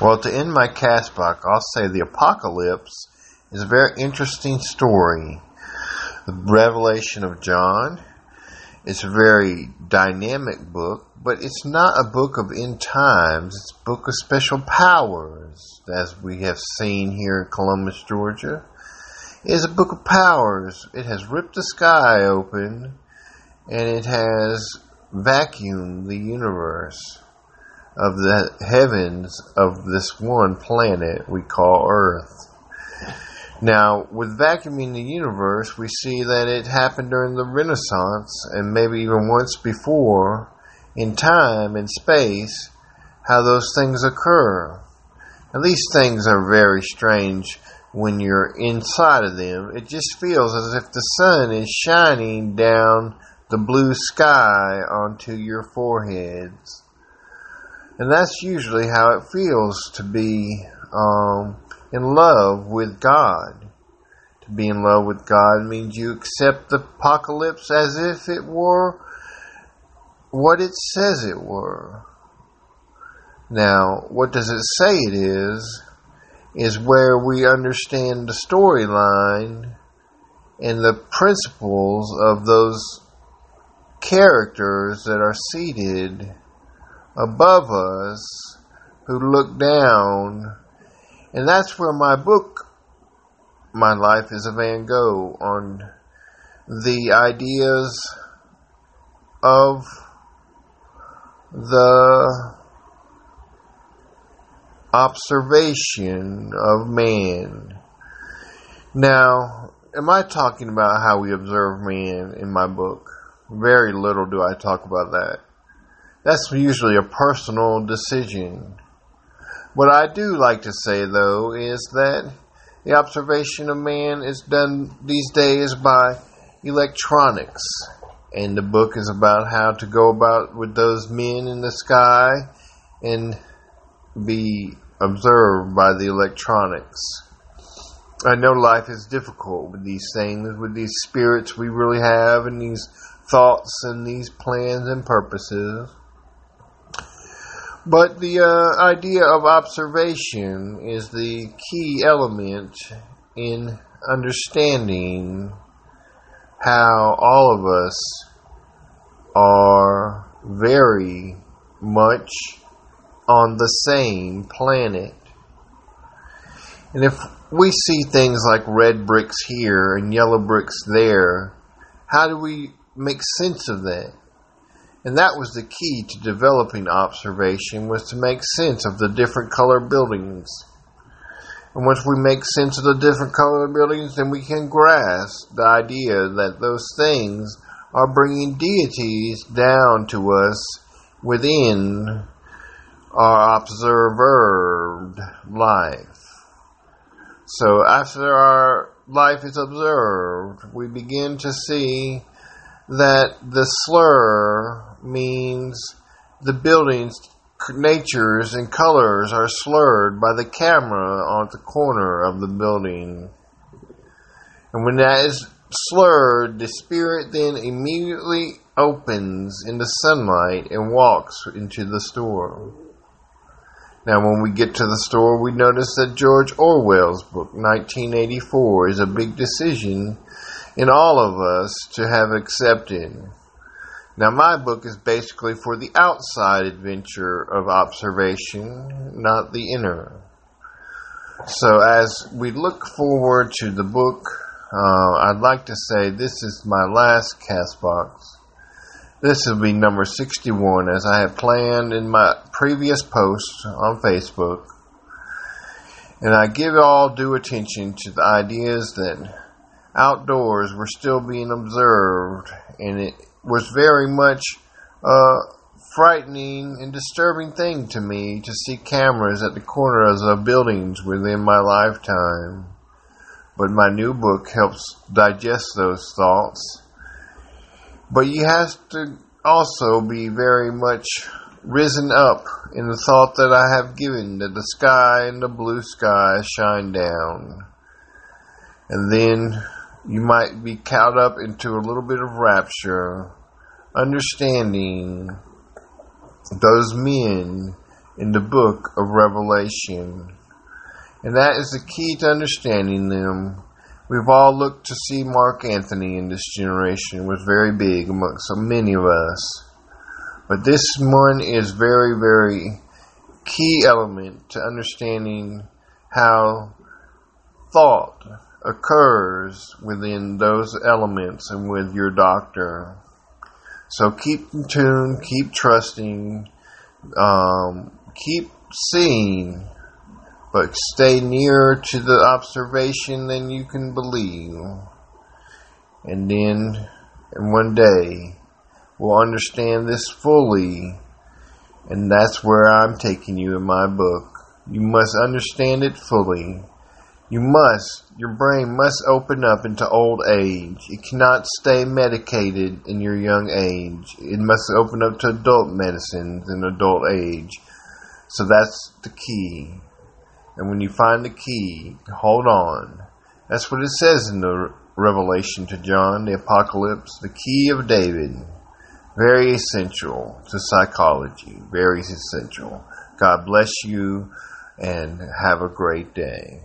Well, to end my cast box, I'll say the Apocalypse is a very interesting story. The Revelation of John. It's a very dynamic book, but it's not a book of end times. It's a book of special powers, as we have seen here in Columbus, Georgia. It is a book of powers. It has ripped the sky open, and it has vacuumed the universe of the heavens of this one planet we call Earth. Now, with vacuuming the universe, we see that it happened during the Renaissance and maybe even once before in time and space, how those things occur. And these things are very strange when you're inside of them. It just feels as if the sun is shining down the blue sky onto your foreheads. And that's usually how it feels to be um, in love with God. To be in love with God means you accept the apocalypse as if it were what it says it were. Now, what does it say it is? Is where we understand the storyline and the principles of those characters that are seated above us who look down. And that's where my book, My Life is a Van Gogh, on the ideas of the observation of man. Now, am I talking about how we observe man in my book? Very little do I talk about that. That's usually a personal decision. What I do like to say, though, is that the observation of man is done these days by electronics. And the book is about how to go about with those men in the sky and be observed by the electronics. I know life is difficult with these things, with these spirits we really have, and these thoughts and these plans and purposes. But the uh, idea of observation is the key element in understanding how all of us are very much on the same planet. And if we see things like red bricks here and yellow bricks there, how do we make sense of that? And that was the key to developing observation was to make sense of the different color buildings. And once we make sense of the different color buildings, then we can grasp the idea that those things are bringing deities down to us within our observed life. So after our life is observed, we begin to see that the slur means the building's natures and colors are slurred by the camera on the corner of the building. And when that is slurred, the spirit then immediately opens in the sunlight and walks into the store. Now, when we get to the store, we notice that George Orwell's book, 1984, is a big decision in all of us to have accepted. Now, my book is basically for the outside adventure of observation, not the inner. So, as we look forward to the book, uh, I'd like to say this is my last cast box. This will be number 61, as I have planned in my previous post on Facebook. And I give all due attention to the ideas that outdoors were still being observed, and it was very much a frightening and disturbing thing to me to see cameras at the corners of buildings within my lifetime. But my new book helps digest those thoughts. But you have to also be very much risen up in the thought that I have given that the sky and the blue sky shine down. And then you might be caught up into a little bit of rapture, understanding those men in the book of Revelation. And that is the key to understanding them. We've all looked to see Mark Anthony in this generation was very big amongst so many of us. But this one is very, very key element to understanding how thought occurs within those elements and with your doctor. So keep in tune, keep trusting, um, keep seeing, but stay nearer to the observation than you can believe. And then, and one day, we'll understand this fully, and that's where I'm taking you in my book. You must understand it fully. You must, your brain must open up into old age. It cannot stay medicated in your young age. It must open up to adult medicines in adult age. So that's the key. And when you find the key, hold on. That's what it says in the Revelation to John, the Apocalypse, the key of David. Very essential to psychology. Very essential. God bless you and have a great day.